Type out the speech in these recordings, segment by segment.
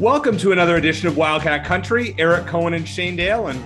Welcome to another edition of Wildcat Country. Eric Cohen and Shane Dale. And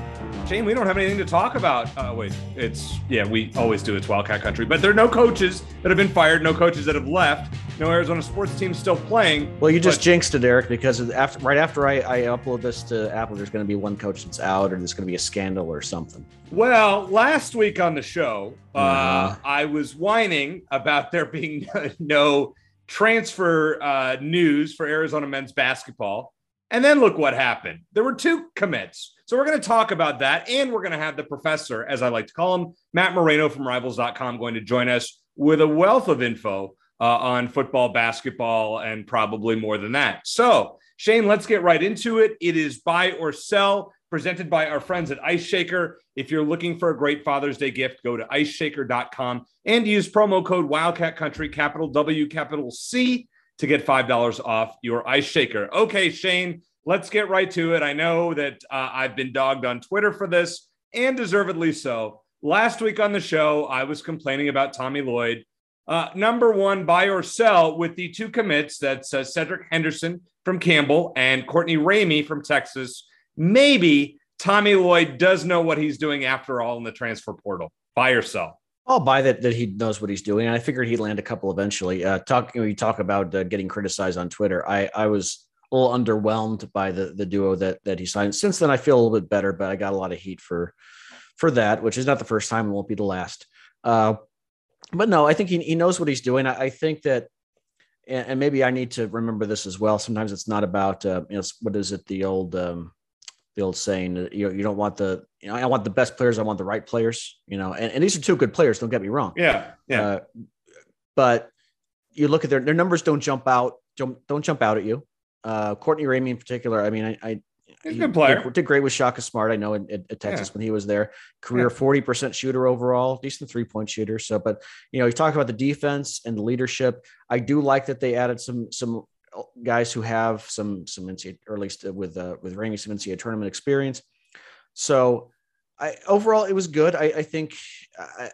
Shane, we don't have anything to talk about. Uh, wait, it's, yeah, we always do. It's Wildcat Country. But there are no coaches that have been fired, no coaches that have left, no Arizona sports team still playing. Well, you just But- jinxed it, Eric, because after right after I, I upload this to Apple, there's going to be one coach that's out, or there's going to be a scandal or something. Well, last week on the show, uh, Uh-huh. I was whining about there being no transfer uh, news for Arizona men's basketball. And then look what happened. There were two commits. So we're going to talk about that. And we're going to have the professor, as I like to call him, Matt Moreno from rivals.com, going to join us with a wealth of info uh, on football, basketball, and probably more than that. So, Shane, let's get right into it. It is buy or sell presented by our friends at Ice Shaker. If you're looking for a great Father's Day gift, go to iceshaker.com and use promo code Wildcat Country, capital W, capital C, to get $5 off your Ice Shaker. Okay, Shane, let's get right to it. I know that uh, I've been dogged on Twitter for this, and deservedly so. Last week on the show, I was complaining about Tommy Lloyd. Uh, number one, buy or sell with the two commits. That's uh, Cedric Henderson from Campbell and Courtney Ramey from Texas. Maybe Tommy Lloyd does know what he's doing after all in the transfer portal. Buy or sell. I'll buy that that he knows what he's doing. I figured he'd land a couple eventually. Uh, talk, you, know, you talk about uh, getting criticized on Twitter. I I was a little underwhelmed by the the duo that that he signed. Since then, I feel a little bit better, but I got a lot of heat for for that, which is not the first time and won't be the last. Uh, but no, I think he, he knows what he's doing. I, I think that, and, and maybe I need to remember this as well. Sometimes it's not about uh, you know what is it the old um, the old saying that you know, you don't want the you know I want the best players, I want the right players. You know, and, and these are two good players. Don't get me wrong. Yeah. Yeah. Uh, but you look at their their numbers don't jump out don't don't jump out at you. Uh, Courtney Ramey in particular. I mean, I, I He's a good player. Did, did great with Shaka Smart. I know in, at Texas when he was there. Career forty percent shooter overall, decent three point shooter. So, but you know, you talk about the defense and the leadership. I do like that they added some some guys who have some some NCAA, or at least with uh, with Ramey some NCAA tournament experience. So, I overall it was good. I, I think. I,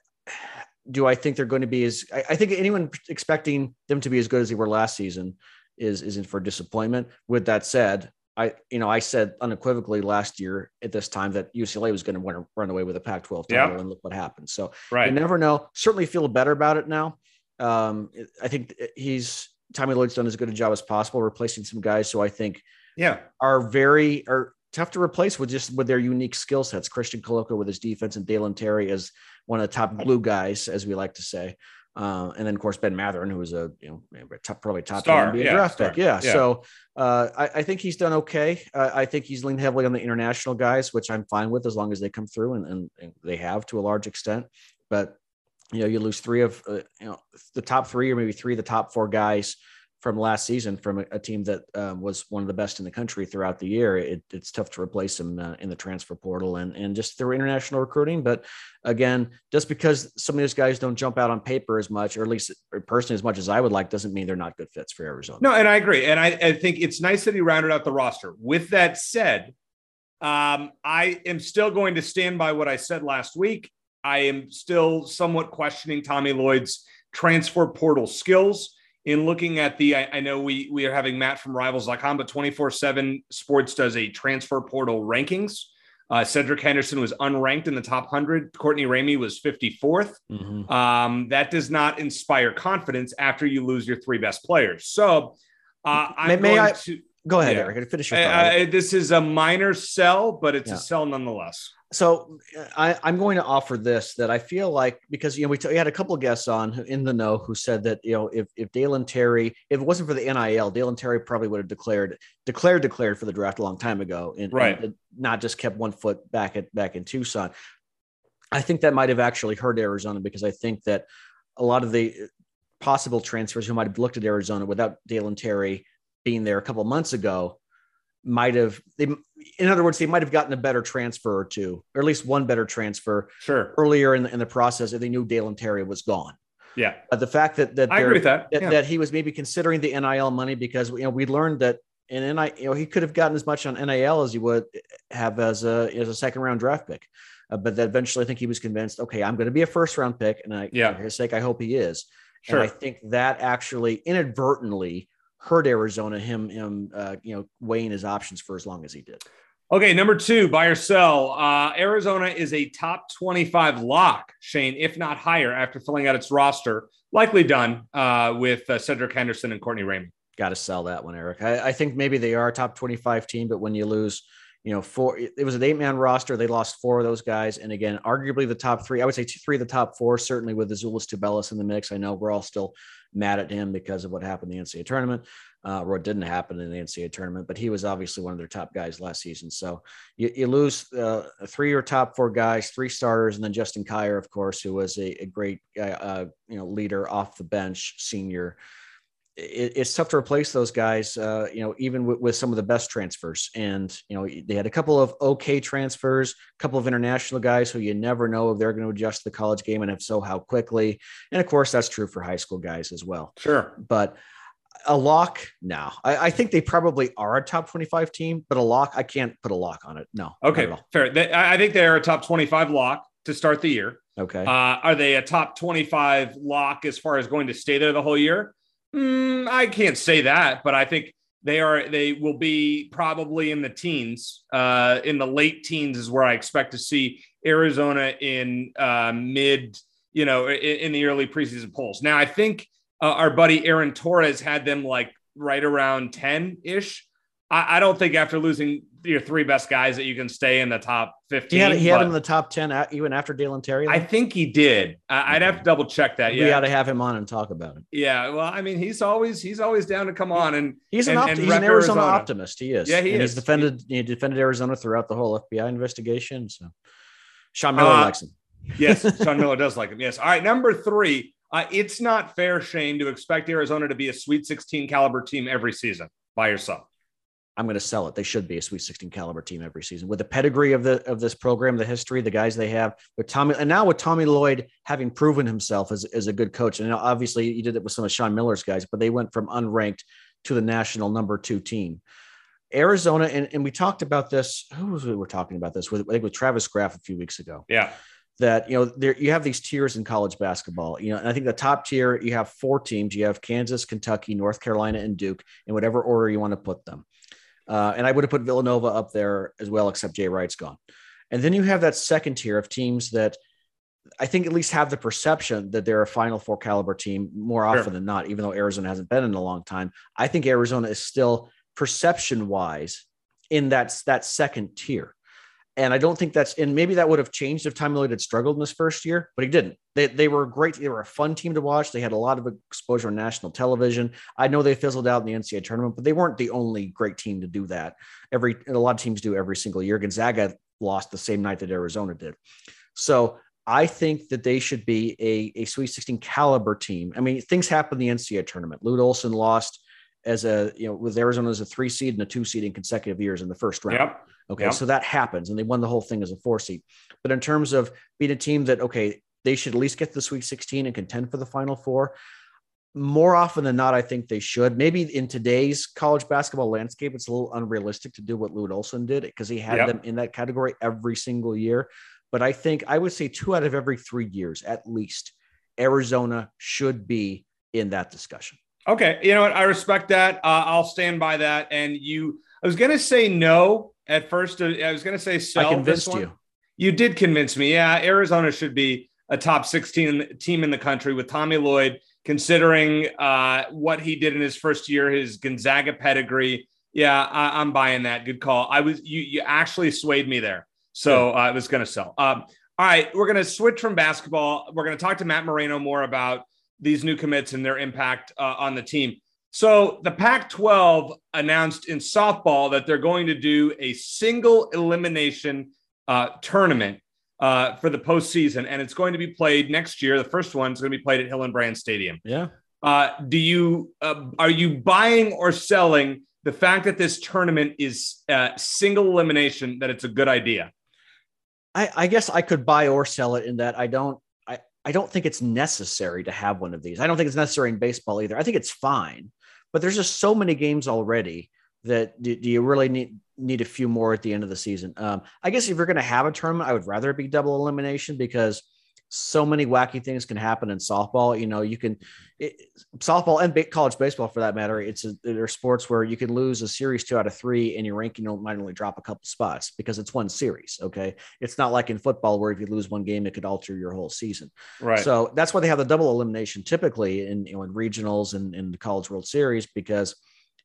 do I think they're going to be as? I, I think anyone expecting them to be as good as they were last season is is in for disappointment. With that said, I you know I said unequivocally last year at this time that UCLA was going to run, run away with a Pac-12 title, Yeah. and look what happened. So right. you never know. Certainly feel better about it now. Um, I think he's Tommy Lloyd's done as good a job as possible, replacing some guys who I think yeah. are very are tough to replace with just with their unique skill sets. Christian Koloko with his defense and Dalen Terry as one of the top glue guys, as we like to say. Uh, and then of course Ben Mathurin, who was a you know top, probably top Star, NBA yeah, draft pick. Yeah. yeah. So uh, I, I think he's done okay. Uh, I think he's leaned heavily on the international guys, which I'm fine with as long as they come through, and, and, and they have to a large extent. But you know, you lose three of uh, you know the top three or maybe three of the top four guys from last season from a, a team that um, was one of the best in the country throughout the year. It, it's tough to replace them uh, in the transfer portal and and just through international recruiting. But again, just because some of these guys don't jump out on paper as much, or at least personally as much as I would like, doesn't mean they're not good fits for Arizona. No, and I agree. And I, I think it's nice that he rounded out the roster. With that said, um, I am still going to stand by what I said last week. I am still somewhat questioning Tommy Lloyd's transfer portal skills. In looking at the, I, I know we we are having Matt from Rivals.com, but 24 7 Sports does a transfer portal rankings. Uh, Cedric Henderson was unranked in the top 100. Courtney Ramey was 54th. Mhm. Um, that does not inspire confidence after you lose your three best players. So uh, I'm May- may going I- to. Go ahead, Yeah. Eric. Finish your thought. Uh, this is a minor sell, but it's Yeah. a sell nonetheless. So uh, I, I'm going to offer this that I feel like because you know we, t- we had a couple of guests on in the know who said that you know if if Dalen Terry if it wasn't for the NIL Dalen Terry probably would have declared declared declared for the draft a long time ago and, Right. and not just kept one foot back at back in Tucson. I think that might have actually hurt Arizona because I think that a lot of the uh, possible transfers who might have looked at Arizona without Dalen Terry being there a couple months ago might have they in other words they might have gotten a better transfer or two or at least one better transfer sure. earlier in the, in the process if they knew Dalen Terry was gone. Yeah. But the fact that that I agree with that. that, yeah. that he was maybe considering the NIL money because you know we learned that in NIL you know he could have gotten as much on NIL as he would have as a as a second round draft pick. Uh, but that eventually I think he was convinced okay I'm going to be a first round pick and I yeah. for his sake I hope he is. Sure. And I think that actually inadvertently hurt Arizona, him, him, uh, you know, weighing his options for as long as he did. Okay, number two, buy or sell. Uh, Arizona is a top 25 lock, Shane, if not higher, after filling out its roster, likely done uh, with uh, Cedric Henderson and Courtney Raymond. Got to sell that one, Eric. I, I, think maybe they are a top 25 team, but when you lose, you know, four, it was an eight man roster. They lost four of those guys. And again, arguably the top three, I would say two, three of the top four, certainly with Azuolas Tubelis in the mix. I know we're all still mad at him because of what happened in the NCAA tournament, uh, or what didn't happen in the NCAA tournament, but he was obviously one of their top guys last season. So you, you lose uh, three or top four guys, three starters, and then Justin Kier, of course, who was a, a great, uh, you know, leader off the bench, senior. It, it's tough to replace those guys, uh, you know, even with, with, some of the best transfers. And, you know, they had a couple of okay transfers, a couple of international guys who you never know if they're going to adjust to the college game and if so, how quickly. And of course, that's true for high school guys as well. Sure. But a lock, no. I, I, think they probably are a top 25 team, but a lock, I can't put a lock on it. No. Okay, fair. They, I think they are a top 25 lock to start the year. Okay. Uh, are they a top 25 lock as far as going to stay there the whole year? Mm, I can't say that, but I think they are. They will be probably in the teens, uh, in the late teens is where I expect to see Arizona in uh, mid, you know, in, in the early preseason polls. Now, I think uh, our buddy Aaron Torres had them like right around 10 ish. I, I, don't think after losing your three best guys that you can stay in the top 15. He had, he had him in the top 10 even after Dalen Terry. Though? I think he did. I, would have to double check that. Yeah. We got to have him on and talk about it. Yeah. Well, I mean, he's always, he's always down to come on and he's an, and, opt- and he's an Arizona, Arizona, optimist. He is. Yeah. He and is. He's defended, he defended Arizona throughout the whole FBI investigation. So Sean Miller uh, likes him. yes. Sean Miller does like him. Yes. All right. Number three. Uh, it's not fair, Shane, to expect Arizona to be a Sweet 16 caliber team every season by yourself. I'm going to sell it. They should be a Sweet 16 caliber team every season with the pedigree of the of this program, the history, the guys they have with Tommy, and now with Tommy Lloyd having proven himself as, as a good coach. And obviously, he did it with some of Sean Miller's guys, but they went from unranked to the national number two team. Arizona, and, and we talked about this. Who was we were talking about this with? I think with Travis Graff a few weeks ago. Yeah that you know there you have these tiers in college basketball you know and i think the top tier you have four teams you have kansas kentucky north carolina and duke in whatever order you want to put them uh, and i would have put villanova up there as well except jay wright's gone. And then you have that second tier of teams that i think at least have the perception that they're a final four caliber team more often sure. than not even though arizona hasn't been in a long time. I think arizona is still perception wise in that that second tier and I don't think that's, and maybe that would have changed if Tommy Lloyd had struggled in his first year, but he didn't. They, they were great. They were a fun team to watch. They had a lot of exposure on national television. I know they fizzled out in the NCAA tournament, but they weren't the only great team to do that. Every, a lot of teams do every single year. Gonzaga lost the same night that Arizona did. So I think that they should be a, a Sweet 16 caliber team. I mean, things happen in the NCAA tournament. Lute Olson lost as a, you know, with Arizona as a three seed and a two seed in consecutive years in the first round. Yep. Okay. Yep. So that happens. And they won the whole thing as a four seed. But in terms of being a team that, okay, they should at least get to the Sweet 16 and contend for the Final Four. More often than not, I think they should. Maybe in today's college basketball landscape, it's a little unrealistic to do what Lute Olson did because he had Yep. them in that category every single year. But I think I would say two out of every three years, at least, Arizona should be in that discussion. Okay. You know what? I respect that. Uh, I'll stand by that. And you, I was going to say no at first. Uh, I was going to say sell. I convinced you. You did convince me. Yeah. Arizona should be a top 16 team in the country with Tommy Lloyd, considering uh, what he did in his first year, his Gonzaga pedigree. Yeah, I, am buying that. Good call. I was you. You actually swayed me there, so uh, I was going to sell. Um, all right, we're going to switch from basketball. We're going to talk to Matt Moreno more about these new commits and their impact uh, on the team. So the Pac 12 announced in softball that they're going to do a single elimination uh, tournament uh, for the postseason, and it's going to be played next year. The first one is going to be played at Hillenbrand Stadium. Yeah. Uh, do you uh, are you buying or selling the fact that this tournament is uh, single elimination? That it's a good idea. I, I guess I could buy or sell it in that I don't I, don't think it's necessary to have one of these. I don't think it's necessary in baseball either. I think it's fine, but there's just so many games already that do, do you really need need a few more at the end of the season? Um, I guess if you're going to have a tournament, I would rather it be double elimination because so many wacky things can happen in softball. You know, you can it, softball and college baseball for that matter. It's a, there are sports where you can lose a series two out of three, and your ranking might only drop a couple spots because it's one series. Okay, it's not like in football where if you lose one game, it could alter your whole season. Right. So that's why they have the double elimination typically in you know in regionals and in the College World Series because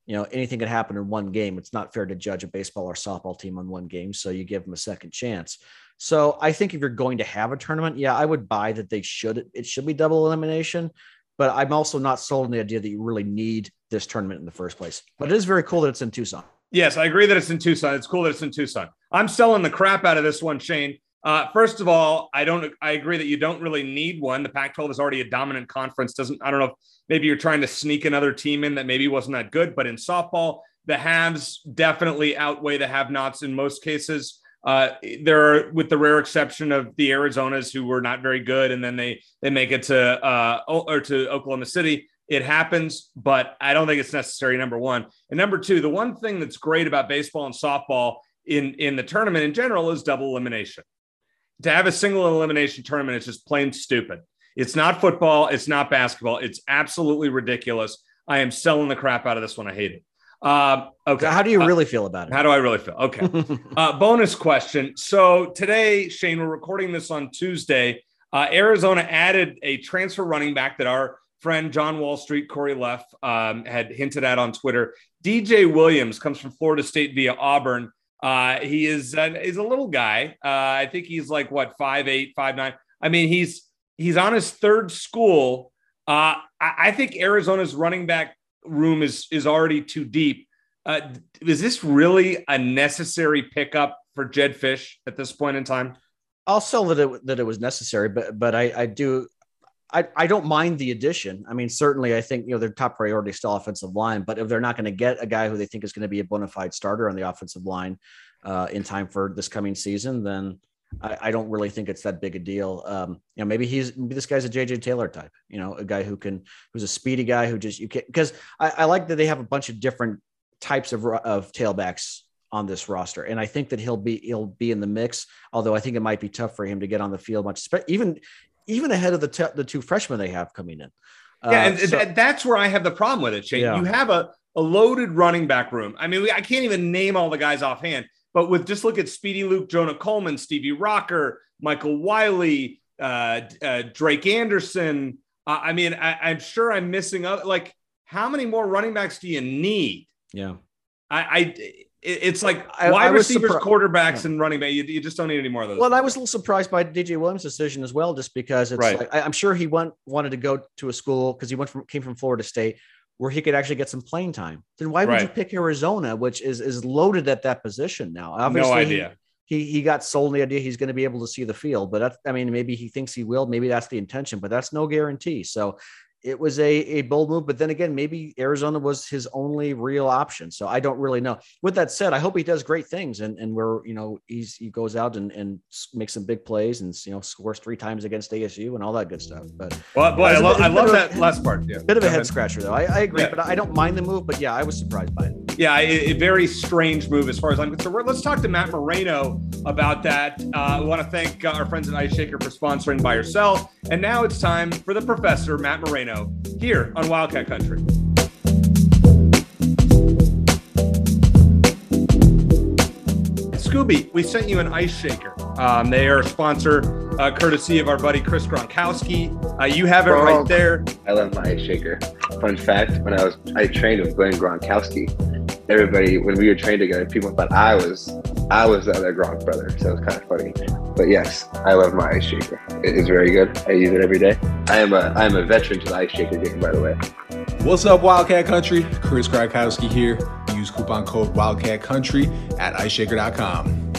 you know anything could happen in one game. It's not fair to judge a baseball or softball team on one game, so you give them a second chance. So I think if you're going to have a tournament, yeah, I would buy that they should. It should be double elimination, but I'm also not sold on the idea that you really need this tournament in the first place. But it is very cool that it's in Tucson. Yes, I agree that it's in Tucson. It's cool that it's in Tucson. I'm selling the crap out of this one, Shane. Uh, first of all, I don't. I agree that you don't really need one. The Pac-12 is already a dominant conference. Doesn't I don't know if maybe you're trying to sneak another team in that maybe wasn't that good, but in softball, the haves definitely outweigh the have-nots in most cases. Uh, there are, with the rare exception of the Arizonas who were not very good, and then they they make it to uh, or to Oklahoma City. It happens, but I don't think it's necessary. Number one, and number two, the one thing that's great about baseball and softball in in the tournament in general is double elimination. To have a single elimination tournament is just plain stupid. It's not football. It's not basketball. It's absolutely ridiculous. I am selling the crap out of this one. I hate it. Uh, okay. So how do you uh, really feel about it? How do I really feel? Okay. uh, bonus question. So today, Shane, we're recording this on Tuesday. Uh, Arizona added a transfer running back that our friend John Wall Street, Corey Leff, um, had hinted at on Twitter. DJ Williams comes from Florida State via Auburn. Uh, he is uh, is a little guy. Uh, I think he's like what five eight, five nine. I mean, he's he's on his third school. Uh, I, I think Arizona's running back room is is already too deep. Uh, is this really a necessary pickup for Jed Fisch at this point in time? I'll sell that it that it was necessary, but but I, I do I, I don't mind the addition. I mean, certainly I think you know their top priority is still offensive line, but if they're not going to get a guy who they think is going to be a bona fide starter on the offensive line uh, in time for this coming season, then I, I, don't really think it's that big a deal. Um, you know, maybe he's maybe this guy's a JJ Taylor type. You know, a guy who can who's a speedy guy who just you can because I, I, like that they have a bunch of different types of of tailbacks on this roster, and I think that he'll be he'll be in the mix. Although I think it might be tough for him to get on the field much, even even ahead of the te- the two freshmen they have coming in. Uh, yeah, and so, that's where I have the problem with it, Shane. Yeah. You have a a loaded running back room. I mean, I can't even name all the guys offhand. But with just look at Speedy Luke, Jonah Coleman, Stevie Rocker, Michael Wiley, uh, uh, Drake Anderson. Uh, I mean, I, am sure I'm missing other. Like, how many more running backs do you need? Yeah, I, I it's like I, wide I receivers, surpri- quarterbacks, yeah. and running back. You, you, just don't need any more of those. Well, I was a little surprised by DJ Williams' decision as well, just because it's right. like I, am sure he went wanted to go to a school because he went from came from Florida State where he could actually get some playing time. Then why would right. you pick Arizona, which is is loaded at that position now? Obviously, no idea. He, he, he got sold the idea he's going to be able to see the field, but that's, I mean, maybe he thinks he will. Maybe that's the intention, but that's no guarantee. So it was a, a bold move, but then again, maybe Arizona was his only real option. So I don't really know. With that said, I hope he does great things and, and where, you know, he's, he goes out and, and makes some big plays and, you know, scores three times against ASU and all that good stuff. But well, boy, I, love, I love that last part. Yeah. Bit of a head scratcher though. I, I agree, yeah. but I don't mind the move, but yeah, I was surprised by it. Yeah, a, a, very strange move as far as I'm concerned. Let's talk to Matt Moreno about that. Uh, I want to thank uh, our friends at Ice Shaker for sponsoring Buy or Sell. And now it's time for the professor, Matt Moreno, here on Wildcat Country. Scooby, we sent you an ice shaker. Um, they are a sponsor, uh, courtesy of our buddy Chris Gronkowski. Uh, you have it right there. I love my ice shaker. Fun fact: when I was I trained with Glenn Gronkowski, everybody when we were trained together, people thought I was I was the other Gronk brother, so it was kind of funny. But yes, I love my ice shaker. It is very good. I use it every day. I am a I am a veteran to the ice shaker game, by the way. What's up, Wildcat Country? Chris Gronkowski here. Use coupon code Wildcat Country at iceshaker.com.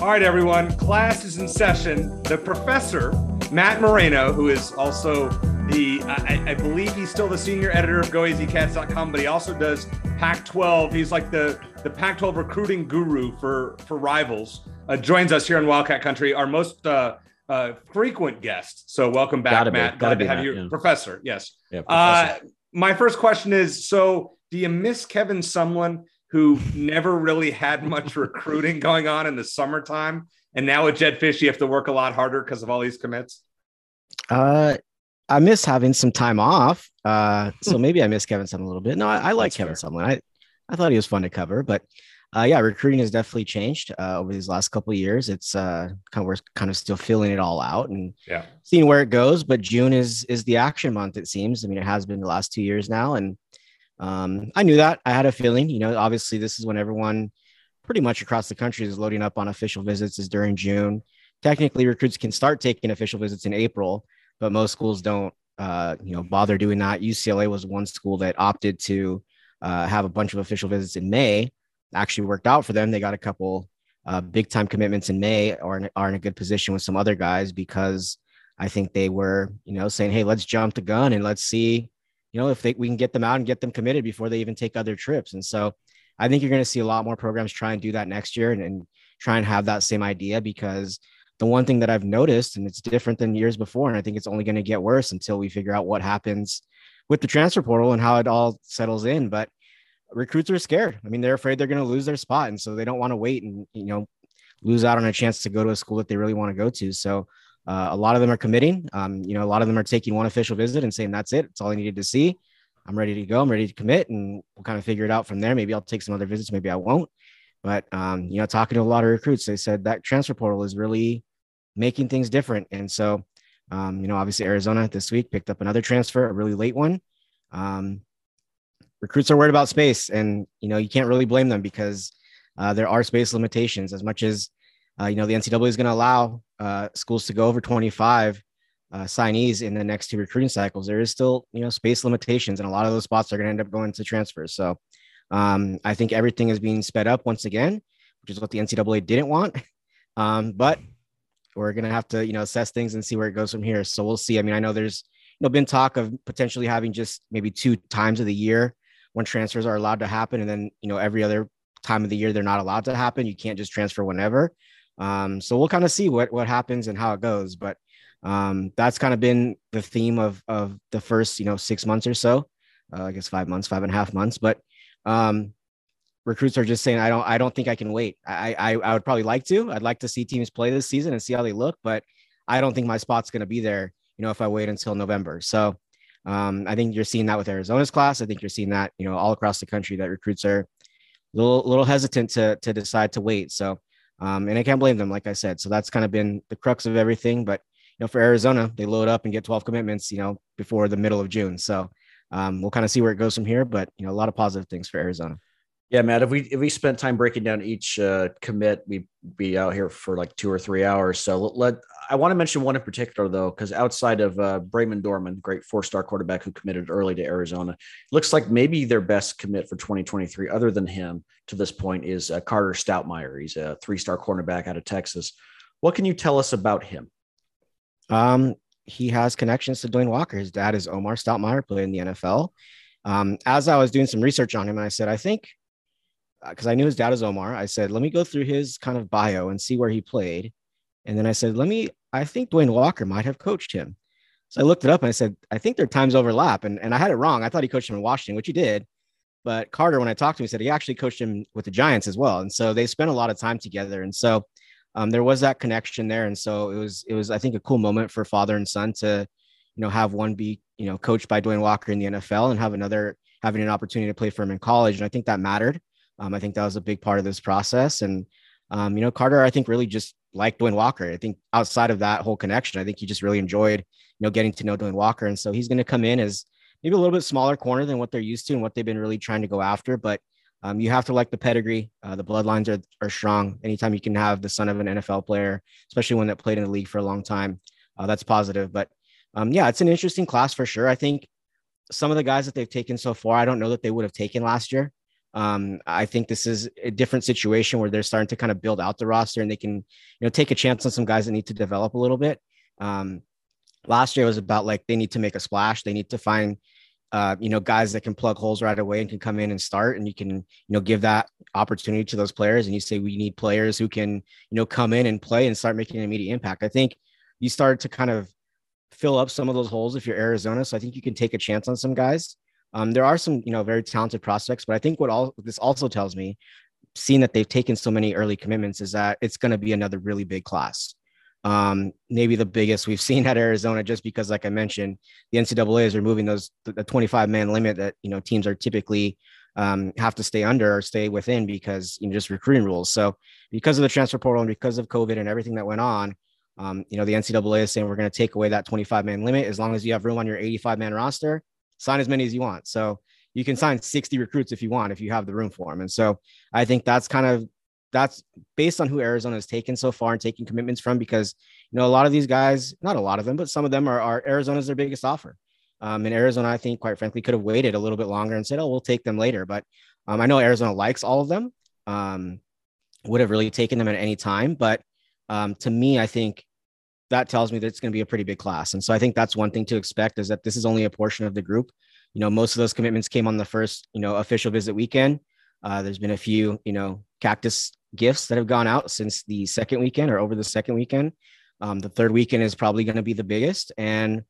All right, everyone. Class is in session. The professor, Matt Moreno, who is also The I, I, believe he's still the senior editor of GoAZCats.com, but he also does Pac-12. He's like the the Pac-12 recruiting guru for for rivals. Uh, joins us here in Wildcat Country, our most uh, uh, frequent guest. So welcome back, Gotta Matt. Be. Glad to have Matt, you, yeah. Professor. Yes. Yeah, Uh, professor. my first question is: So, do you miss Kevin Sumlin, who never really had much recruiting going on in the summertime, and now with Jed Fisch, you have to work a lot harder because of all these commits? Uh, I miss having some time off. Uh, so maybe I miss Kevin Sumlin a little bit. No, I, I like. That's Kevin Sumlin. I, I thought he was fun to cover, but uh, yeah, recruiting has definitely changed uh, over these last couple of years. It's uh, kind of we're kind of still feeling it all out and Yeah. seeing where it goes. But June is is the action month. It seems. I mean, it has been the last two years now, and um, I knew that. I had a feeling. You know, obviously, this is when everyone pretty much across the country is loading up on official visits. Is during June. Technically, recruits can start taking official visits in April, but most schools don't. Uh, you know, bother doing that. UCLA was one school that opted to uh, have a bunch of official visits in May. Actually, worked out for them. They got a couple uh, big time commitments in May, or in, are in a good position with some other guys because I think they were, you know, saying, "Hey, let's jump the gun and let's see, you know, if they, we can get them out and get them committed before they even take other trips." And so, I think you're going to see a lot more programs try and do that next year and, and try and have that same idea because the one thing that I've noticed, and it's different than years before, and I think it's only going to get worse until we figure out what happens with the transfer portal and how it all settles in. But recruits are scared. I mean, they're afraid they're going to lose their spot, and so they don't want to wait and you know lose out on a chance to go to a school that they really want to go to. So uh, a lot of them are committing. Um, you know, a lot of them are taking one official visit and saying that's it. It's all I needed to see. I'm ready to go. I'm ready to commit, and we'll kind of figure it out from there. Maybe I'll take some other visits. Maybe I won't. But um, you know, talking to a lot of recruits, they said that transfer portal is really making things different. And so, um, you know, obviously Arizona this week picked up another transfer, a really late one. Um, recruits are worried about space, and you know, you can't really blame them because uh, there are space limitations. As much as uh, you know, the NCAA is going to allow uh, schools to go over 25 uh, signees in the next two recruiting cycles. There is still you know space limitations, and a lot of those spots are going to end up going to transfers. So um, I think everything is being sped up once again, which is what the NCAA didn't want. Um, but we're gonna have to you know assess things and see where it goes from here. So we'll see. I mean, I know there's you know been talk of potentially having just maybe two times of the year when transfers are allowed to happen, and then you know every other time of the year they're not allowed to happen. You can't just transfer whenever. Um, so we'll kind of see what what happens and how it goes. But um, that's kind of been the theme of of the first you know six months or so. Uh, I guess five months, five and a half months. But um, recruits are just saying, I don't, I don't think I can wait. I, I, I would probably like to. I'd like to see teams play this season and see how they look, but I don't think my spot's going to be there. You know, if I wait until November. So um, I think you're seeing that with Arizona's class. I think you're seeing that, you know, all across the country that recruits are a little, little hesitant to to decide to wait. So, um, and I can't blame them, like I said. So that's kind of been the crux of everything. But you know, for Arizona, they load up and get 12 commitments, you know, before the middle of June. So um, we'll kind of see where it goes from here. But you know, a lot of positive things for Arizona. Yeah, Matt. If we if we spent time breaking down each uh, commit, we'd be out here for like two or three hours. So let, I want to mention one in particular though, because outside of uh, Brayden Dorman, great four star quarterback who committed early to Arizona, looks like maybe their best commit for 2023, other than him to this point, is uh, Carter Stoutmire. He's a three star cornerback out of Texas. What can you tell us about him? Um, he has connections to DeWayne Walker. His dad is Omar Stoutmire, played in the NFL. Um, as I was doing some research on him, and I said, I think because I knew his dad is Omar, I said, let me go through his kind of bio and see where he played. And then I said, let me, I think DeWayne Walker might have coached him. So I looked it up and I said, I think their times overlap. And, and I had it wrong. I thought he coached him in Washington, which he did. But Carter, when I talked to him, he said he actually coached him with the Giants as well. And so they spent a lot of time together. And so um, there was that connection there. And so it was, it was, I think, a cool moment for father and son to, you know, have one be, you know, coached by DeWayne Walker in the NFL and have another having an opportunity to play for him in college. And I think that mattered. Um, I think that was a big part of this process. And, um, you know, Carter, I think really just liked DeWayne Walker. I think outside of that whole connection, I think he just really enjoyed, you know, getting to know DeWayne Walker. And so he's going to come in as maybe a little bit smaller corner than what they're used to and what they've been really trying to go after. But um, you have to like the pedigree. Uh, the bloodlines are, are strong. Anytime you can have the son of an NFL player, especially one that played in the league for a long time, uh, that's positive. But um, yeah, it's an interesting class for sure. I think some of the guys that they've taken so far, I don't know that they would have taken last year. Um, I think this is a different situation where they're starting to kind of build out the roster and they can, you know, take a chance on some guys that need to develop a little bit. Um, Last year was about like they need to make a splash. They need to find uh, you know, guys that can plug holes right away and can come in and start, and you can, you know, give that opportunity to those players. And you say we need players who can, you know, come in and play and start making an immediate impact. I think you started to kind of fill up some of those holes if you're Arizona. So I think you can take a chance on some guys. Um, there are some, you know, very talented prospects, but I think what all this also tells me, seeing that they've taken so many early commitments, is that it's going to be another really big class. Um, maybe the biggest we've seen at Arizona, just because, like I mentioned, the NCAA is removing those the 25 man limit that you know teams are typically um, have to stay under or stay within because you know just recruiting rules. So because of the transfer portal and because of COVID and everything that went on, um, you know the NCAA is saying we're going to take away that 25 man limit as long as you have room on your 85 man roster. Sign as many as you want. So you can sign 60 recruits if you want if you have the room for them. And so I think that's kind of that's based on who Arizona has taken so far and taking commitments from because you know a lot of these guys, not a lot of them, but some of them are, are Arizona's their biggest offer. Um, and Arizona, I think, quite frankly, could have waited a little bit longer and said, "Oh, we'll take them later." But um, I know Arizona likes all of them. Um, would have really taken them at any time, but um, to me, I think that tells me that it's going to be a pretty big class. And so I think that's one thing to expect is that this is only a portion of the group. You know, most of those commitments came on the first, you know, official visit weekend. Uh, there's been a few, you know, cactus gifts that have gone out since the second weekend or over the second weekend. Um, the third weekend is probably going to be the biggest. And,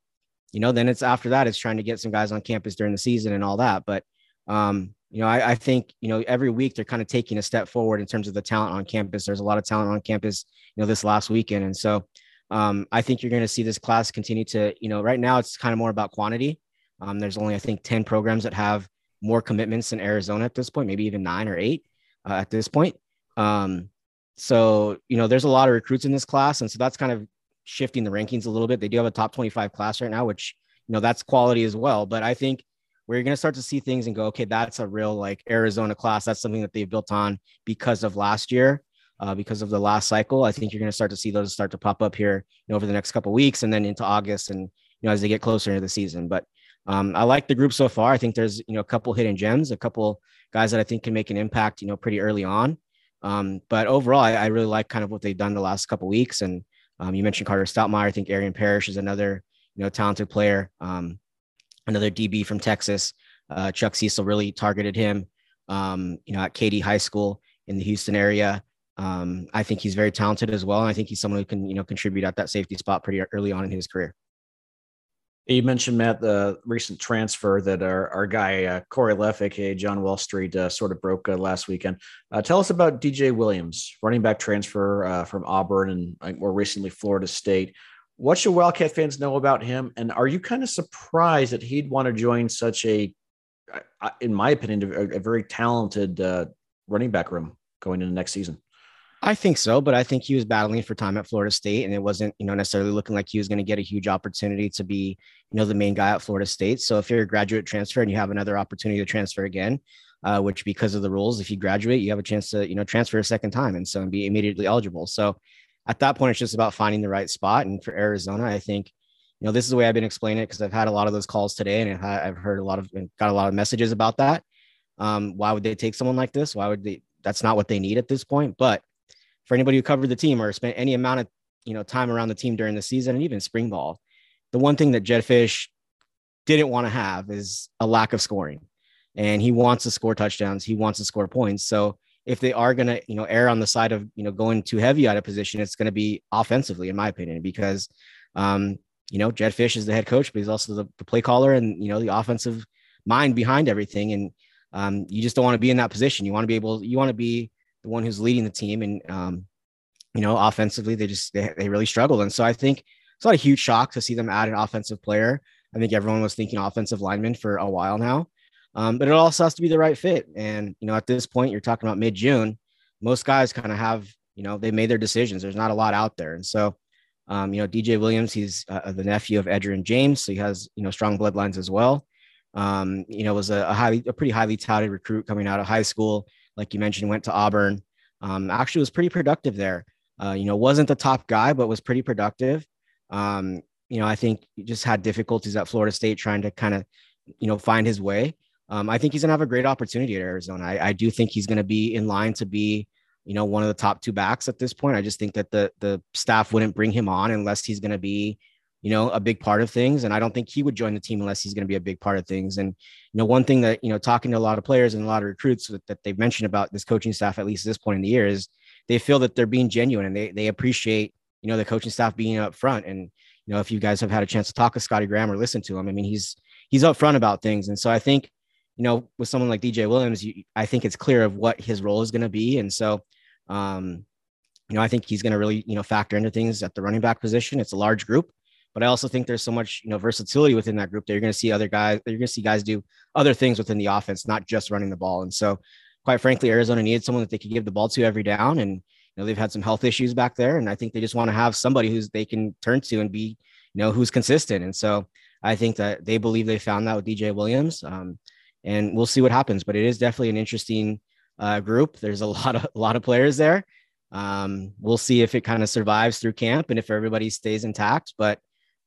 you know, then it's after that, it's trying to get some guys on campus during the season and all that. But, um, you know, I, I, think, you know, every week they're kind of taking a step forward in terms of the talent on campus. There's a lot of talent on campus, you know, this last weekend. And so um, I think you're going to see this class continue to, you know, right now it's kind of more about quantity. Um, there's only, I think, 10 programs that have more commitments than Arizona at this point, maybe even nine or eight uh, at this point. Um, so, you know, there's a lot of recruits in this class. And so that's kind of shifting the rankings a little bit. They do have a top 25 class right now, which, you know, that's quality as well. But I think where you're going to start to see things and go, okay, that's a real like Arizona class. That's something that they've built on because of last year, uh, because of the last cycle. I think you're going to start to see those start to pop up here you know, over the next couple weeks and then into August and, you know, as they get closer into the season. But um, I like the group so far. I think there's, you know, a couple hidden gems, a couple guys that I think can make an impact, you know, pretty early on. Um, but overall, I, I, really like kind of what they've done the last couple weeks. And um, you mentioned Carter Stoutmire. I think Arian Parrish is another, you know, talented player. Um, another DB from Texas. Uh, Chuck Cecil really targeted him, um, you know, at Katy High School in the Houston area. Um, I think he's very talented as well. And I think he's someone who can, you know, contribute at that safety spot pretty early on in his career. You mentioned Matt the recent transfer that our, our guy uh, Corey Leff, aka John Wall Street, uh, sort of broke uh, last weekend. Uh, tell us about DJ Williams, running back transfer uh, from Auburn and uh, more recently Florida State. What should Wildcat fans know about him? And are you kind of surprised that he'd want to join such a, in my opinion, a, a very talented running back room going into next season? I think so, but I think he was battling for time at Florida State, and it wasn't, you know, necessarily looking like he was going to get a huge opportunity to be, you know, the main guy at Florida State. So if you're a graduate transfer and you have another opportunity to transfer again, uh, which because of the rules, if you graduate, you have a chance to, you know, transfer a second time and so and be immediately eligible. So at that point, it's just about finding the right spot. And for Arizona, I think, you know, this is the way I've been explaining it because I've had a lot of those calls today, and I've heard a lot of got a lot of messages about that. Um, why would they take someone like this? Why would they? That's not what they need at this point, but for anybody who covered the team or spent any amount of you know time around the team during the season and even spring ball, the one thing that Jed Fisch didn't want to have is a lack of scoring, and he wants to score touchdowns. He wants to score points. So if they are going to you know err on the side of you know going too heavy out of position, it's going to be offensively, in my opinion, because um, you know Jed Fisch is the head coach, but he's also the, the play caller and you know the offensive mind behind everything, and um, you just don't want to be in that position. You want to be able, you want to be the one who's leading the team. And, um, you know, offensively, they just, they, they really struggled. And so I think it's not a huge shock to see them add an offensive player. I think everyone was thinking offensive lineman for a while now. Um, but it also has to be the right fit. And, you know, at this point, you're talking about mid June, most guys kind of have, you know, they made their decisions. There's not a lot out there. And so, um, you know, DJ Williams, he's uh, the nephew of Edgerrin James. So he has, you know, strong bloodlines as well. Um, you know, was a, a highly, a pretty highly touted recruit coming out of high school like you mentioned, went to Auburn. Um, actually, was pretty productive there. Uh, you know, wasn't the top guy, but was pretty productive. Um, you know, I think just had difficulties at Florida State trying to kind of, you know, find his way. Um, I think he's gonna have a great opportunity at Arizona. I, I do think he's gonna be in line to be, you know, one of the top two backs at this point. I just think that the the staff wouldn't bring him on unless he's gonna be, you know, a big part of things. And I don't think he would join the team unless he's going to be a big part of things. And, you know, one thing that, you know, talking to a lot of players and a lot of recruits that, they've mentioned about this coaching staff, at least at this point in the year, is they feel that they're being genuine and they, they appreciate, you know, the coaching staff being up front. And, you know, if you guys have had a chance to talk to Scottie Graham or listen to him, I mean, he's, he's upfront about things. And so I think, you know, with someone like DJ Williams, you, I think it's clear of what his role is going to be. And so, um, you know, I think he's going to really, you know, factor into things at the running back position. It's a large group, but I also think there's so much, you know, versatility within that group that you're going to see other guys, you're going to see guys do other things within the offense, not just running the ball. And so, quite frankly, Arizona needed someone that they could give the ball to every down. And, you know, they've had some health issues back there. And I think they just want to have somebody who's they can turn to and be, you know, who's consistent. And so I think that they believe they found that with DJ Williams. Um, and we'll see what happens. But it is definitely an interesting uh, group. There's a lot of a lot of players there. Um, we'll see if it kind of survives through camp and if everybody stays intact. But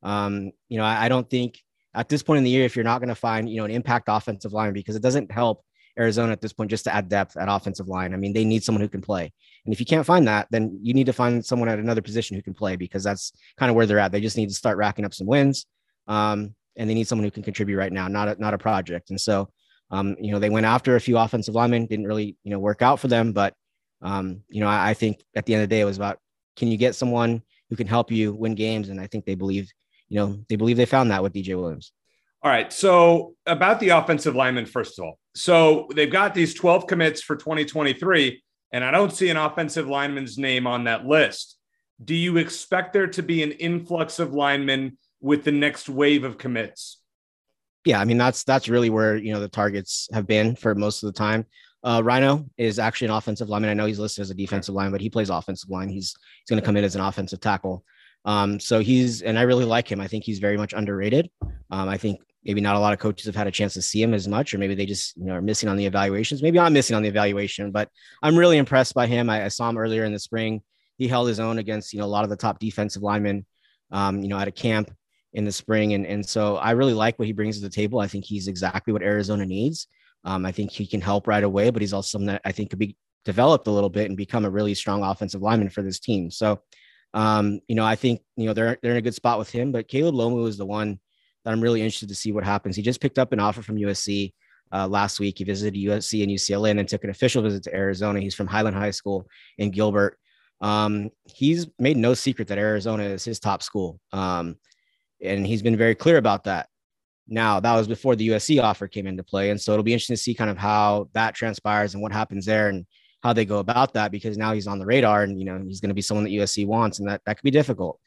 um, you know, I, I, don't think at this point in the year, if you're not going to find you know an impact offensive line, because it doesn't help Arizona at this point just to add depth at offensive line. I mean, they need someone who can play. And if you can't find that, then you need to find someone at another position who can play because that's kind of where they're at. They just need to start racking up some wins. Um, and they need someone who can contribute right now, not a, not a project. And so um, you know, they went after a few offensive linemen, didn't really, you know, work out for them. But, um, you know, I, I, think at the end of the day, it was about can you get someone who can help you win games? And I think they believe, you know, they believe they found that with DJ Williams. All right. So about the offensive lineman, first of all. So they've got these 12 commits for 2023, and I don't see an offensive lineman's name on that list. Do you expect there to be an influx of linemen with the next wave of commits? yeah, I mean that's that's really where you know the targets have been for most of the time. Uh, Rhino is actually an offensive lineman. I know he's listed as a defensive line, but he plays offensive line. He's he's going to come in as an offensive tackle. Um, so he's and I really like him. I think he's very much underrated. Um, I think maybe not a lot of coaches have had a chance to see him as much, or maybe they just you know are missing on the evaluations. Maybe I'm missing on the evaluation, but I'm really impressed by him. I, I saw him earlier in the spring. He held his own against you know a lot of the top defensive linemen. Um, you know at a camp in the spring. And, and so I really like what he brings to the table. I think he's exactly what Arizona needs. Um, I think he can help right away, but he's also something that I think could be developed a little bit and become a really strong offensive lineman for this team. So, um, you know, I think, you know, they're, they're in a good spot with him, but Caleb Lomu is the one that I'm really interested to see what happens. He just picked up an offer from USC uh, last week. He visited USC and UCLA and then took an official visit to Arizona. He's from Highland High School in Gilbert. Um, he's made no secret that Arizona is his top school. Um, and he's been very clear about that. Now, that was before the USC offer came into play. And so it'll be interesting to see kind of how that transpires and what happens there and how they go about that because now he's on the radar and, you know, he's going to be someone that USC wants and that, that could be difficult.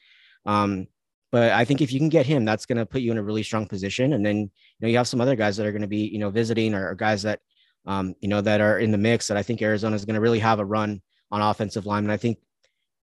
Um, but I think if you can get him, that's going to put you in a really strong position. And then, you know, you have some other guys that are going to be, you know, visiting or, or guys that, um, you know, that are in the mix that I think Arizona is going to really have a run on offensive line. And I think,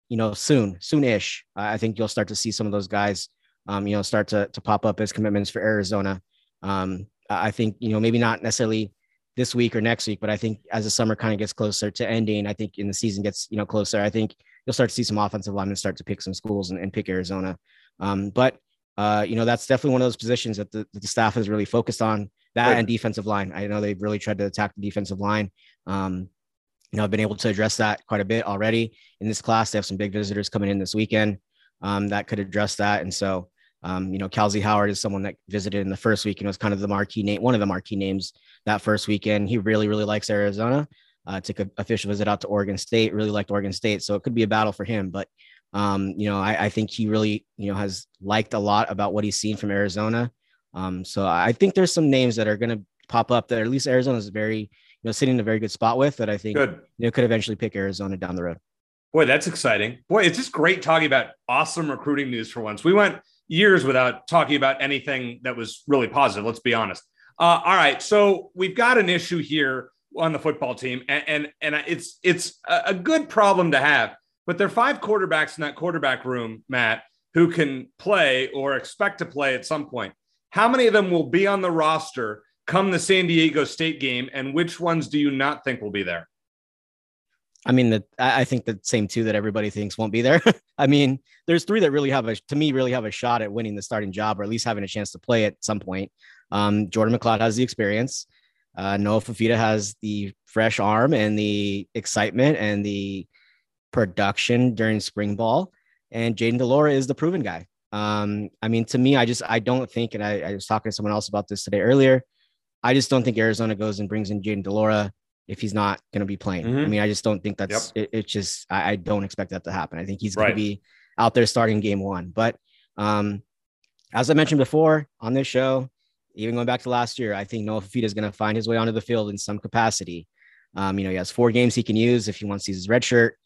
you know, soon, soon-ish, I think you'll start to see some of those guys um, you know, start to, to pop up as commitments for Arizona. Um, I think, you know, maybe not necessarily this week or next week, but I think as the summer kind of gets closer to ending, I think in the season gets, you know, closer, I think you'll start to see some offensive linemen start to pick some schools and, and pick Arizona. Um, but, uh, you know, that's definitely one of those positions that the, that the staff has really focused on that right. and defensive line. I know they've really tried to attack the defensive line. Um, you know, I've been able to address that quite a bit already in this class. They have some big visitors coming in this weekend um, that could address that. And so, um, you know, Kelsey Howard is someone that visited in the first week and was kind of the marquee name, one of the marquee names that first weekend. He really, really likes Arizona. Uh, took an official visit out to Oregon State, really liked Oregon State. So it could be a battle for him. But, um, you know, I, I, think he really, you know, has liked a lot about what he's seen from Arizona. Um, so I think there's some names that are going to pop up that at least Arizona is very, you know, sitting in a very good spot with that I think good. you know, could eventually pick Arizona down the road. Boy, that's exciting. Boy, it's just great talking about awesome recruiting news for once. We went years without talking about anything that was really positive. Let's be honest. Uh, all right, so we've got an issue here on the football team, and and, and it's it's a good problem to have. But there are five quarterbacks in that quarterback room, Matt, who can play or expect to play at some point. How many of them will be on the roster come the San Diego State game, and which ones do you not think will be there? I mean, the, I think the same two that everybody thinks won't be there. I mean, there's three that really have a, to me, really have a shot at winning the starting job or at least having a chance to play at some point. Um, Jordan McCloud has the experience. Uh, Noah Fifita has the fresh arm and the excitement and the production during spring ball. And Jayden de Laura is the proven guy. Um, I mean, to me, I just I don't think, and I, I was talking to someone else about this today earlier. I just don't think Arizona goes and brings in Jayden de Laura if he's not going to be playing. Mm-hmm. I mean, I just don't think that's yep. it, it's just I, I, don't expect that to happen. I think he's going right. to be out there starting game one. But um, as I mentioned before on this show, even going back to last year, I think Noah Fifita is going to find his way onto the field in some capacity. Um, you know, he has four games he can use if he wants to use his red shirt.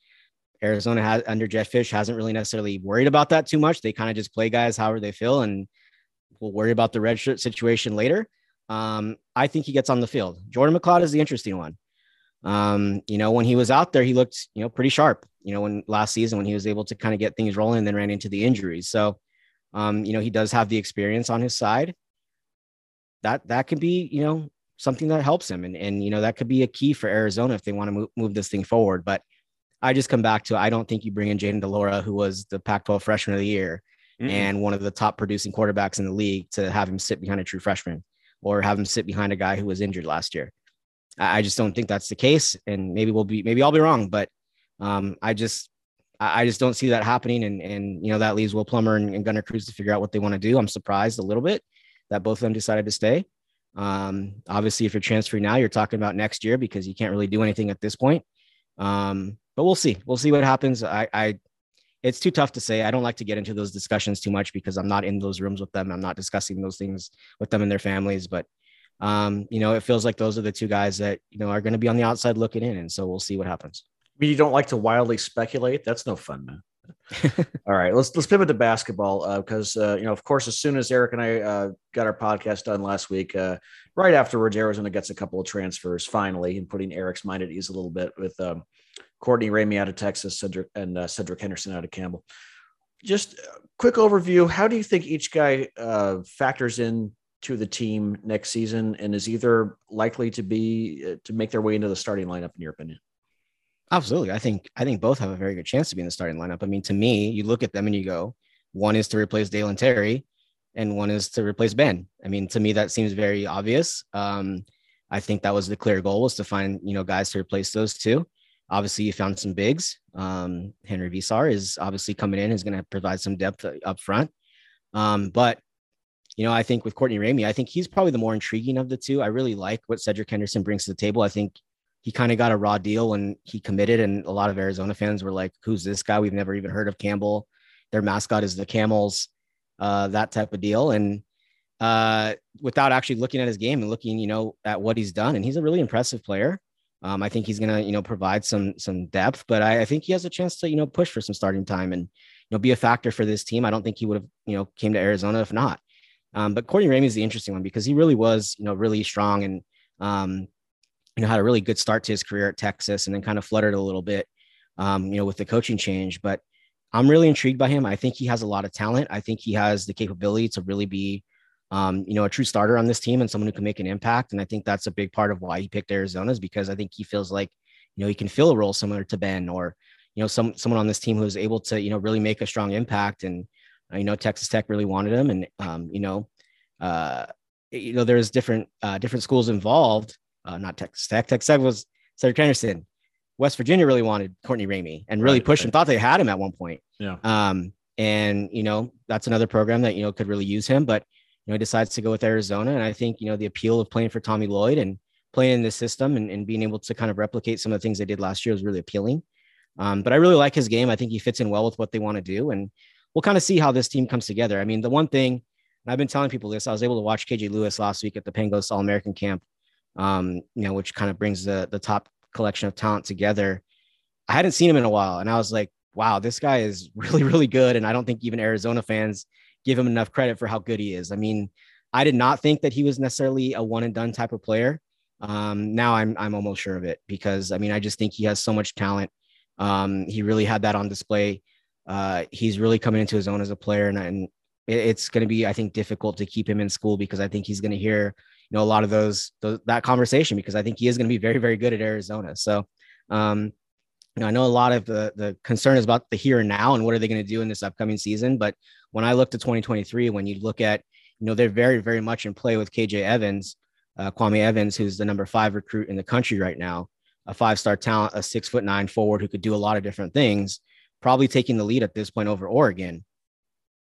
Arizona has under Jed Fisch hasn't really necessarily worried about that too much. They kind of just play guys however they feel, and we'll worry about the red shirt situation later. Um, I think he gets on the field. Jordan McCloud is the interesting one. Um, you know, when he was out there, he looked, you know, pretty sharp, you know, when last season when he was able to kind of get things rolling and then ran into the injuries. So, um, you know, he does have the experience on his side. That that could be, you know, something that helps him. And and you know, that could be a key for Arizona if they want to move, move this thing forward. But I just come back to I don't think you bring in Jayden de Laura, who was the Pac-12 freshman of the year mm-hmm. and one of the top producing quarterbacks in the league, to have him sit behind a true freshman or have him sit behind a guy who was injured last year. I just don't think that's the case, and maybe we'll be maybe I'll be wrong, but um, I just I just don't see that happening, and and you know that leaves Will Plummer and, and Gunnar Cruz to figure out what they want to do. I'm surprised a little bit that both of them decided to stay. Um, obviously, if you're transferring now, you're talking about next year because you can't really do anything at this point. Um, but we'll see. We'll see what happens. I, I, it's too tough to say. I don't like to get into those discussions too much because I'm not in those rooms with them. I'm not discussing those things with them and their families. But, um, you know, it feels like those are the two guys that you know are going to be on the outside looking in, and so we'll see what happens. I mean, you don't like to wildly speculate. That's no fun, man. All right, let's let's pivot to basketball because uh, uh, you know, of course, as soon as Eric and I uh, got our podcast done last week, uh, right afterwards, Arizona gets a couple of transfers finally, and putting Eric's mind at ease a little bit with um, Courtney Ramey out of Texas, Cedric and uh, Cedric Henderson out of Campbell. Just quick overview: How do you think each guy uh, factors in to the team next season, and is either likely to be to make their way into the starting lineup, in your opinion? Absolutely. I think I think both have a very good chance to be in the starting lineup. I mean, to me, you look at them and you go, one is to replace Dalen Terry, and one is to replace Ben. I mean, to me, that seems very obvious. Um, I think that was the clear goal was to find you know guys to replace those two. Obviously, you found some bigs. Um, Henri Veesaar is obviously coming in, is going to provide some depth up front. Um, but you know, I think with Courtney Ramey, I think he's probably the more intriguing of the two. I really like what Cedric Henderson brings to the table. I think he kind of got a raw deal when he committed, and a lot of Arizona fans were like, "Who's this guy? We've never even heard of Campbell. Their mascot is the Camels, uh, that type of deal." And uh, without actually looking at his game and looking, you know, at what he's done, and he's a really impressive player. Um, I think he's gonna, you know, provide some some depth, but I, I, think he has a chance to, you know, push for some starting time and you know be a factor for this team. I don't think he would have, you know, came to Arizona if not. Um, but Courtney Ramey is the interesting one because he really was, you know, really strong and um, you know, had a really good start to his career at Texas and then kind of fluttered a little bit, um, you know, with the coaching change. But I'm really intrigued by him. I think he has a lot of talent. I think he has the capability to really be, um, you know, a true starter on this team and someone who can make an impact. And I think that's a big part of why he picked Arizona is because I think he feels like, you know, he can fill a role similar to Ben or, you know, some someone on this team who's able to, you know, really make a strong impact. And you know, Texas Tech really wanted him, and um, you know, uh, you know, there's different uh, different schools involved uh, not Texas Tech. Texas Tech was Cedric Henderson. West Virginia really wanted Courtney Ramey and really right, pushed right. him. Thought they had him at one point. Yeah. Um, and you know that's another program that you know could really use him, but you know he decides to go with Arizona. And I think you know the appeal of playing for Tommy Lloyd and playing in this system and, and being able to kind of replicate some of the things they did last year was really appealing. Um, but I really like his game. I think he fits in well with what they want to do, and we'll kind of see how this team comes together. I mean, the one thing and I've been telling people this, I was able to watch KJ Lewis last week at the Pangos All American Camp, um, you know, which kind of brings the the top collection of talent together. I hadn't seen him in a while, and I was like, wow, this guy is really, really good. And I don't think even Arizona fans give him enough credit for how good he is. I mean, I did not think that he was necessarily a one and done type of player. Um, now I'm I'm almost sure of it because I mean I just think he has so much talent. Um, he really had that on display. Uh, he's really coming into his own as a player, and, and it, it's going to be I think difficult to keep him in school because I think he's going to hear you know a lot of those, those that conversation because I think he is going to be very very good at Arizona. So um, you know, I know a lot of the the concern is about the here and now and what are they going to do in this upcoming season. But when I look to 2023, when you look at you know they're very very much in play with KJ Evans, uh, Kwame Evans, who's the number five recruit in the country right now, a five star talent, a six foot nine forward who could do a lot of different things, probably taking the lead at this point over Oregon.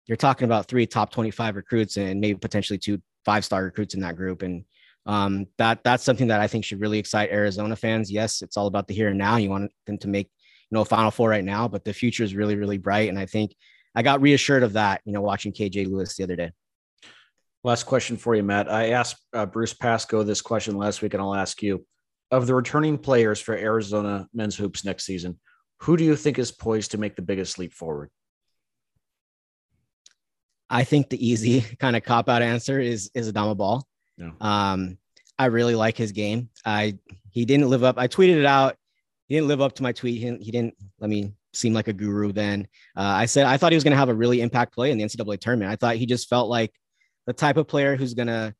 you're talking about three top 25 recruits and maybe potentially two five star recruits in that group. And um, that that's something that I think should really excite Arizona fans. Yes, it's all about the here and now. You want them to make you know Final Four right now, but the future is really really bright. And I think I got reassured of that. You know, watching KJ Lewis the other day. Last question for you, Matt. I asked uh, Bruce Pascoe this question last week, and I'll ask you: Of the returning players for Arizona men's hoops next season, who do you think is poised to make the biggest leap forward? I think the easy kind of cop out answer is is Adama Bal. Yeah. Um, I really like his game. I he didn't live up. I tweeted it out. He didn't live up to my tweet. He, he didn't let me seem like a guru. Then uh, I said I thought he was going to have a really impact play in the NCAA tournament. I thought he just felt like the type of player who's going to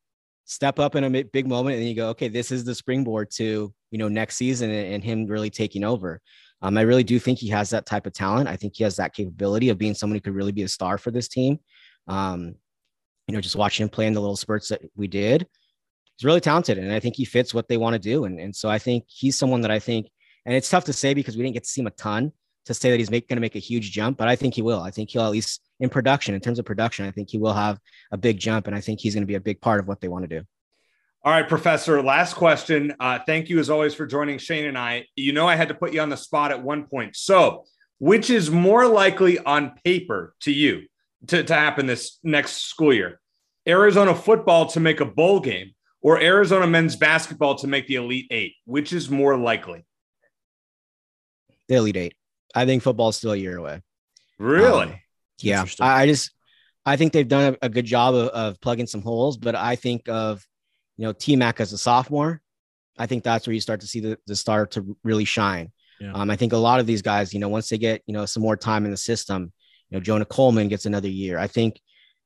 step up in a big moment, and then you go, okay, this is the springboard to you know next season and, and him really taking over. Um, I really do think he has that type of talent. I think he has that capability of being someone who could really be a star for this team. Um, you know, just watching him play in the little spurts that we did, he's really talented, and I think he fits what they want to do. And and so I think he's someone that I think, and it's tough to say because we didn't get to see him a ton to say that he's going to make a huge jump, but I think he will. I think he'll at least in production, in terms of production, I think he will have a big jump, and I think he's going to be a big part of what they want to do. All right, Professor. Last question. Uh, thank you as always for joining Shane and I. You know, I had to put you on the spot at one point. So, which is more likely on paper to you to, to happen this next school year? Arizona football to make a bowl game or Arizona men's basketball to make the Elite Eight? Which is more likely? The Elite Eight. I think football is still a year away. Really? Um, yeah. I, I, just, I think they've done a, a good job of, of, plugging some holes, but I think of, you know, T Mac as a sophomore. I think that's where you start to see the, the star to really shine. Yeah. Um, I think a lot of these guys, you know, once they get, you know, some more time in the system, you know, Jonah Coleman gets another year. I think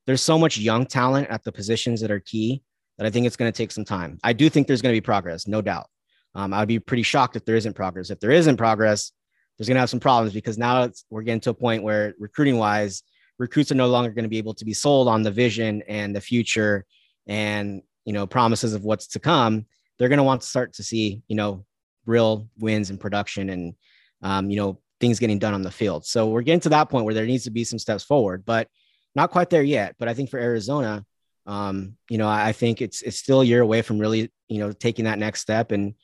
there's so much young talent at the positions that are key that I think it's going to take some time. I do think there's going to be progress, no doubt. Um, I'd be pretty shocked if there isn't progress. If there isn't progress, there's going to have some problems because now we're getting to a point where recruiting wise, recruits are no longer going to be able to be sold on the vision and the future and you know promises of what's to come. They're going to want to start to see you know real wins in production and um, you know things getting done on the field. So we're getting to that point where there needs to be some steps forward, but not quite there yet. But I think for Arizona, um, you know, I think it's it's still a year away from really, you know, taking that next step. And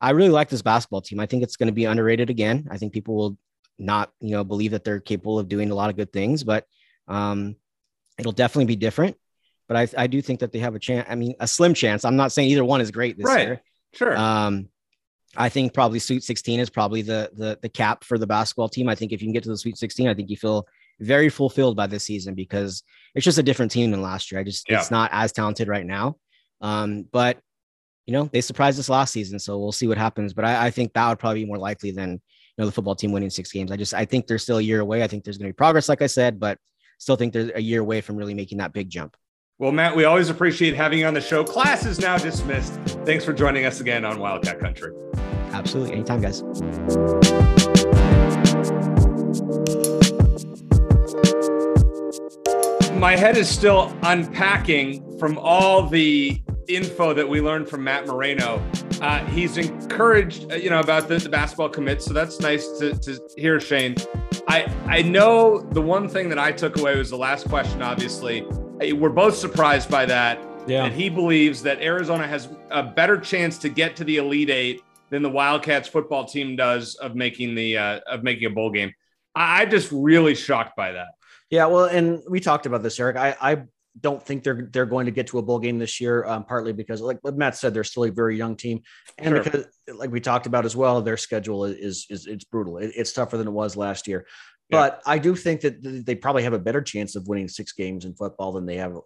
I really like this basketball team. I think it's going to be underrated again. I think people will not, you know, believe that they're capable of doing a lot of good things, but um, it'll definitely be different. But I, I do think that they have a chance. I mean, a slim chance. I'm not saying either one is great this right. year. Sure. Um, I think probably Sweet 16 is probably the the the cap for the basketball team. I think if you can get to the Sweet 16, I think you feel very fulfilled by this season because it's just a different team than last year. I just yeah. it's not as talented right now. Um, but you know, they surprised us last season, so we'll see what happens. But I, I, think that would probably be more likely than you know the football team winning six games. I just I think they're still a year away. I think there's going to be progress, like I said, but still think they're a year away from really making that big jump. Well, Matt, we always appreciate having you on the show. Class is now dismissed. Thanks for joining us again on Wildcat Country. Absolutely. Anytime, guys. My head is still unpacking from all the info that we learned from Matt Moreno. Uh, he's encouraged, uh, you know, about the, the basketball commit. So that's nice to, to hear, Shane. I, I know the one thing that I took away was the last question, obviously. We're both surprised by that. Yeah. And he believes that Arizona has a better chance to get to the Elite Eight than the Wildcats football team does of making the uh, of making a bowl game. I, I'm just really shocked by that. Yeah, well, and we talked about this, Eric. I, I don't think they're they're going to get to a bowl game this year, um, partly because, like Matt said, they're still a very young team, and sure. because, like we talked about as well, their schedule is is it's brutal. It, it's tougher than it was last year. Yeah. But I do think that they probably have a better chance of winning six games in football than they have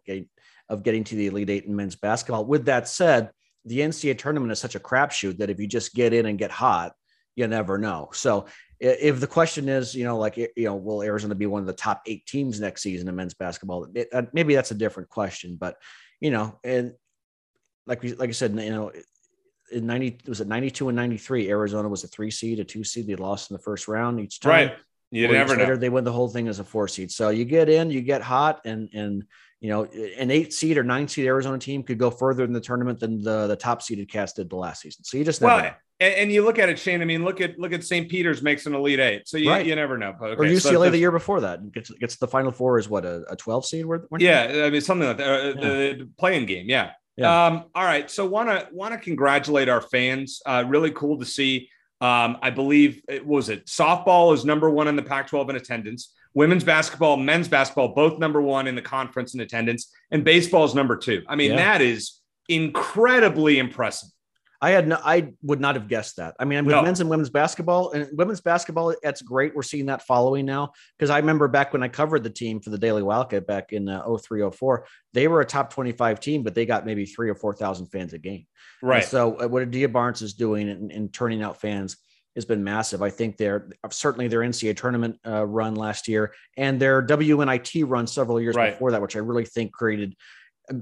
of getting to the Elite Eight in men's basketball. With that said, the NCAA tournament is such a crapshoot that if you just get in and get hot, you never know. So if the question is, you know, like, you know, will Arizona be one of the top eight teams next season in men's basketball? It, uh, maybe that's a different question, but you know, and like we, like I said, you know, in 90, was it 92 and 93, Arizona was a three seed, a two seed. They lost in the first round each time. Right. You never later, know. They win the whole thing as a four seed. So you get in, you get hot and, and, you know, an eight seed or nine seed Arizona team could go further in the tournament than the, the top seeded Cats did the last season. So you just well, know. And, and, you look at it, Shane. I mean, look at look at St. Peter's makes an Elite Eight, so you, right. you never know. Okay, or UCLA so the year before that gets gets the Final Four is what a, a twelve seed. Where, yeah, I mean something like that. Uh, yeah. The playing game, yeah. yeah. Um, all right, so want to congratulate our fans. Uh, really cool to see. Um, I believe it was it softball is number one in the Pac-12 in attendance. Women's basketball, men's basketball, both number one in the conference in attendance, and baseball is number two. I mean, yeah. that is incredibly impressive. I had no, I would not have guessed that. I mean, with no. men's and women's basketball and women's basketball, that's great. We're seeing that following now because I remember back when I covered the team for the Daily Wildcat back in uh, 03, 04, they were a top 25 team, but they got maybe three or 4,000 fans a game. Right. And so uh, what Adia Barnes is doing and, and, turning out fans has been massive. I think they're certainly their NCAA tournament uh, run last year and their WNIT run several years right. before that, which I really think created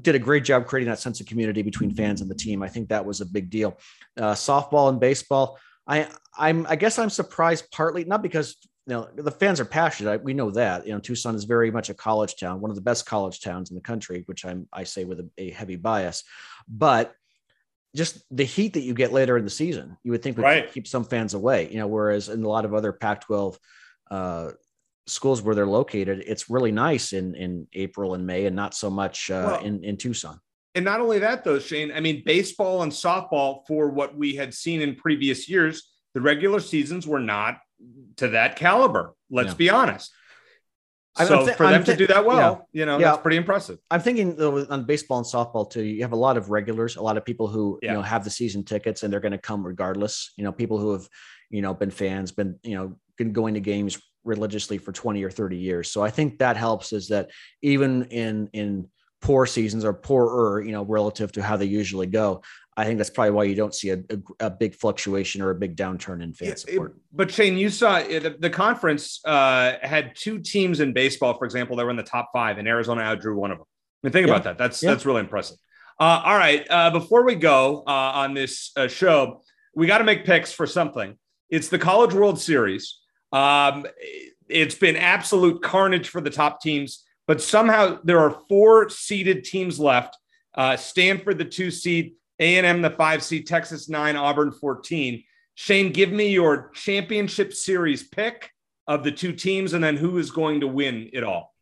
did a great job creating that sense of community between fans and the team. I think that was a big deal. Uh, softball and baseball, I I'm I guess I'm surprised partly not because you know the fans are passionate. I, we know that you know Tucson is very much a college town, one of the best college towns in the country, which I'm I say with a, a heavy bias, but just the heat that you get later in the season, you would think would right. keep some fans away. You know, whereas in a lot of other Pac-12 uh, schools where they're located, it's really nice in in April and May, and not so much uh, well, in in Tucson. And not only that, though, Shane. I mean, baseball and softball, for what we had seen in previous years, the regular seasons were not to that caliber. Let's yeah. be honest. So th- for them th- to do that well, yeah. you know, yeah. that's pretty impressive. I'm thinking though on baseball and softball too. You have a lot of regulars, a lot of people who yeah. you know have the season tickets and they're going to come regardless. You know, people who have you know been fans, been you know been going to games religiously for 20 or 30 years. So I think that helps is that even in in poor seasons or poorer, you know, relative to how they usually go, I think that's probably why you don't see a, a, a big fluctuation or a big downturn in fan support. It, but Shane, you saw it, the conference uh, had two teams in baseball, for example, that were in the top five, and Arizona outdrew one of them. I mean, think yeah. about that. That's yeah. that's really impressive. Uh, all right, uh, before we go uh, on this uh, show, we got to make picks for something. It's the College World Series. Um, it's been absolute carnage for the top teams, but somehow there are four seeded teams left. Uh, Stanford, the two seed, A&M, the five seed, Texas nine, Auburn 14. Shane, give me your championship series pick of the two teams, and then who is going to win it all.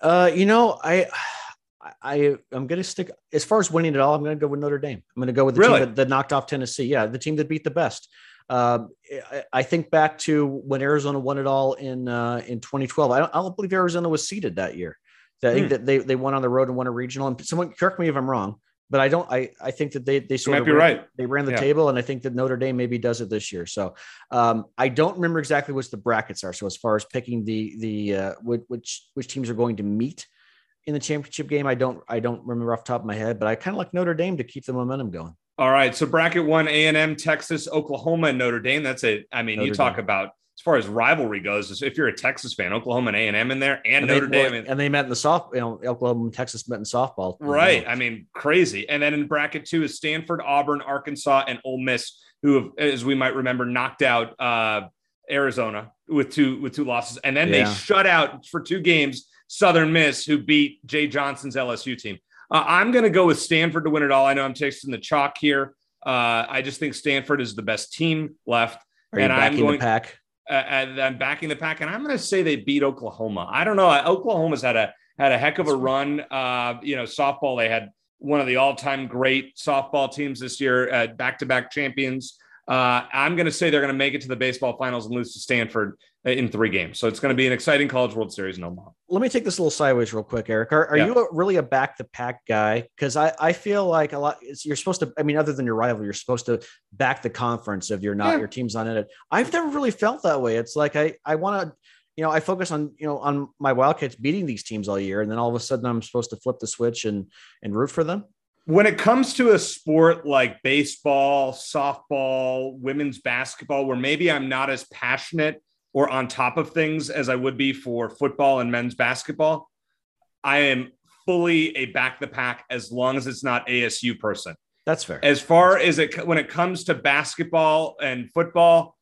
Uh, you know, I, I, I'm going to stick as far as winning it all. I'm going to go with Notre Dame. I'm going to go with the really? team that, that knocked off Tennessee. Yeah, the team that beat the best. Um, I, think back to when Arizona won it all in uh, in 2012. I don't, I don't, believe Arizona was seeded that year. I think mm. that they, they went on the road and won a regional. And someone correct me if I'm wrong, but I don't. I, I think that they they sort of ran, right. They ran the yeah. table, and I think that Notre Dame maybe does it this year. So um, I don't remember exactly what the brackets are. So as far as picking the the uh, which which teams are going to meet in the championship game, I don't I don't remember off the top of my head. But I kind of like Notre Dame to keep the momentum going. All right. So bracket one, A and M, Texas, Oklahoma, and Notre Dame. That's it. I mean, Notre you talk Dame. about as far as rivalry goes. If you're a Texas fan, Oklahoma and A and M in there, and, and Notre they, Dame, and they met in the soft. You know, Oklahoma and Texas met in softball. Right. I mean, crazy. And then in bracket two is Stanford, Auburn, Arkansas, and Ole Miss, who, have, as we might remember, knocked out uh, Arizona with two with two losses, and then yeah. they shut out for two games Southern Miss, who beat Jay Johnson's LSU team. Uh, I'm going to go with Stanford to win it all. I know I'm tasting the chalk here. Uh, I just think Stanford is the best team left. Are and I'm going the Pac. Uh, I'm backing the Pac, and I'm going to say they beat Oklahoma. I don't know. Oklahoma's had a had a heck of a run. Uh, you know, softball they had one of the all time great softball teams this year, back to back champions. Uh, I'm going to say they're going to make it to the baseball finals and lose to Stanford Uh, in three games. So it's going to be an exciting College World Series in Omaha. Let me take this a little sideways real quick, Eric. Are, are yeah. you a, really a back the Pac guy? Because I, I feel like a lot. you're supposed to. I mean, other than your rival, you're supposed to back the conference if you're not yeah. your team's not in it. I've never really felt that way. It's like I I want to. You know, I focus on you know on my Wildcats beating these teams all year, and then all of a sudden I'm supposed to flip the switch and and root for them when it comes to a sport like baseball, softball, women's basketball, where maybe I'm not as passionate or on top of things as I would be for football and men's basketball, I am fully a back the Pac as long as it's not ASU person. That's fair. As far as it when it comes to basketball and football,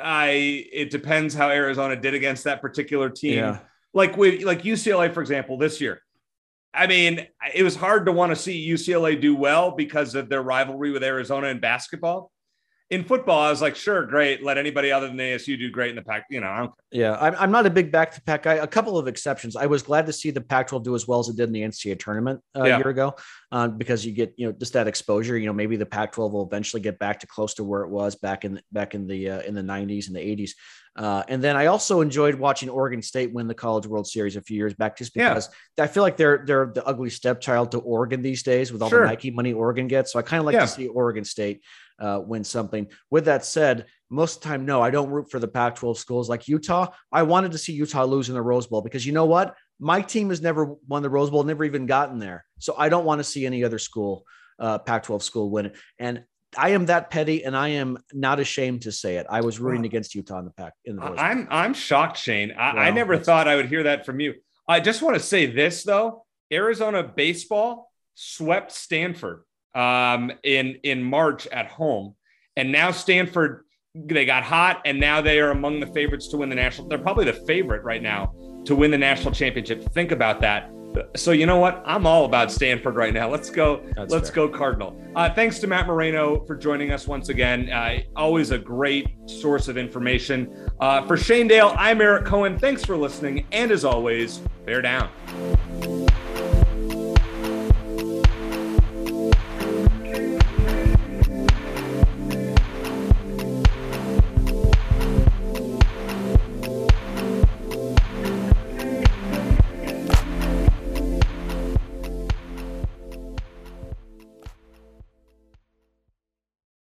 I it depends how Arizona did against that particular team. Yeah. Like with like UCLA, for example, this year. I mean, it was hard to want to see UCLA do well because of their rivalry with Arizona in basketball. In football, I was like, sure, great. Let anybody other than ASU do great in the Pac. You know, I don't Yeah, I'm, I'm not a big back to Pac guy. A couple of exceptions. I was glad to see the Pac-12 do as well as it did in the NCAA tournament uh, Yeah. a year ago, um, because you get you know just that exposure. You know, maybe the Pac-12 will eventually get back to close to where it was back in back in the uh, in the 90s and the 80s. Uh, and then I also enjoyed watching Oregon State win the College World Series a few years back, just Yeah. because I feel like they're they're the ugly stepchild to Oregon these days with all Sure. the Nike money Oregon gets. So I kind of like Yeah. to see Oregon State uh, win something. With that said, most of the time, no, I don't root for the Pac 12 schools like Utah. I wanted to see Utah lose in the Rose Bowl because you know what? My team has never won the Rose Bowl, never even gotten there. So I don't want to see any other school, uh, Pac 12 school win it. And I am that petty and I am not ashamed to say it. I was rooting Wow. against Utah in the Pac in the Rose Bowl. I'm I'm shocked, Shane. I, I never that's- thought I would hear that from you. I just want to say this though: Arizona baseball swept Stanford um, in in March at home, and now Stanford they got hot, and now they are among the favorites to win the national. They're probably the favorite right now to win the national championship. Think about that. So you know what? I'm all about Stanford right now. Let's go. That's let's fair. go Cardinal. Uh, thanks to Matt Moreno for joining us once again. Uh, always a great source of information. Uh, for Shane Dale, I'm Eric Cohen. Thanks for listening. And as always, bear down.